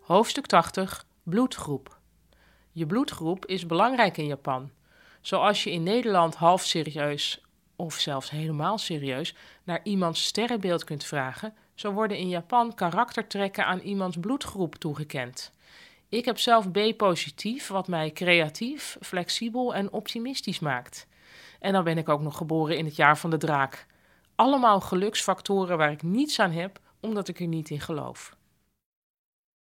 Hoofdstuk 80 Bloedgroep. Je bloedgroep is belangrijk in Japan. Zoals je in Nederland half serieus of zelfs helemaal serieus naar iemands sterrenbeeld kunt vragen, zo worden in Japan karaktertrekken aan iemands bloedgroep toegekend. Ik heb zelf B positief, wat mij creatief, flexibel en optimistisch maakt. En dan ben ik ook nog geboren in het jaar van de draak. Allemaal geluksfactoren waar ik niets aan heb, omdat ik er niet in geloof.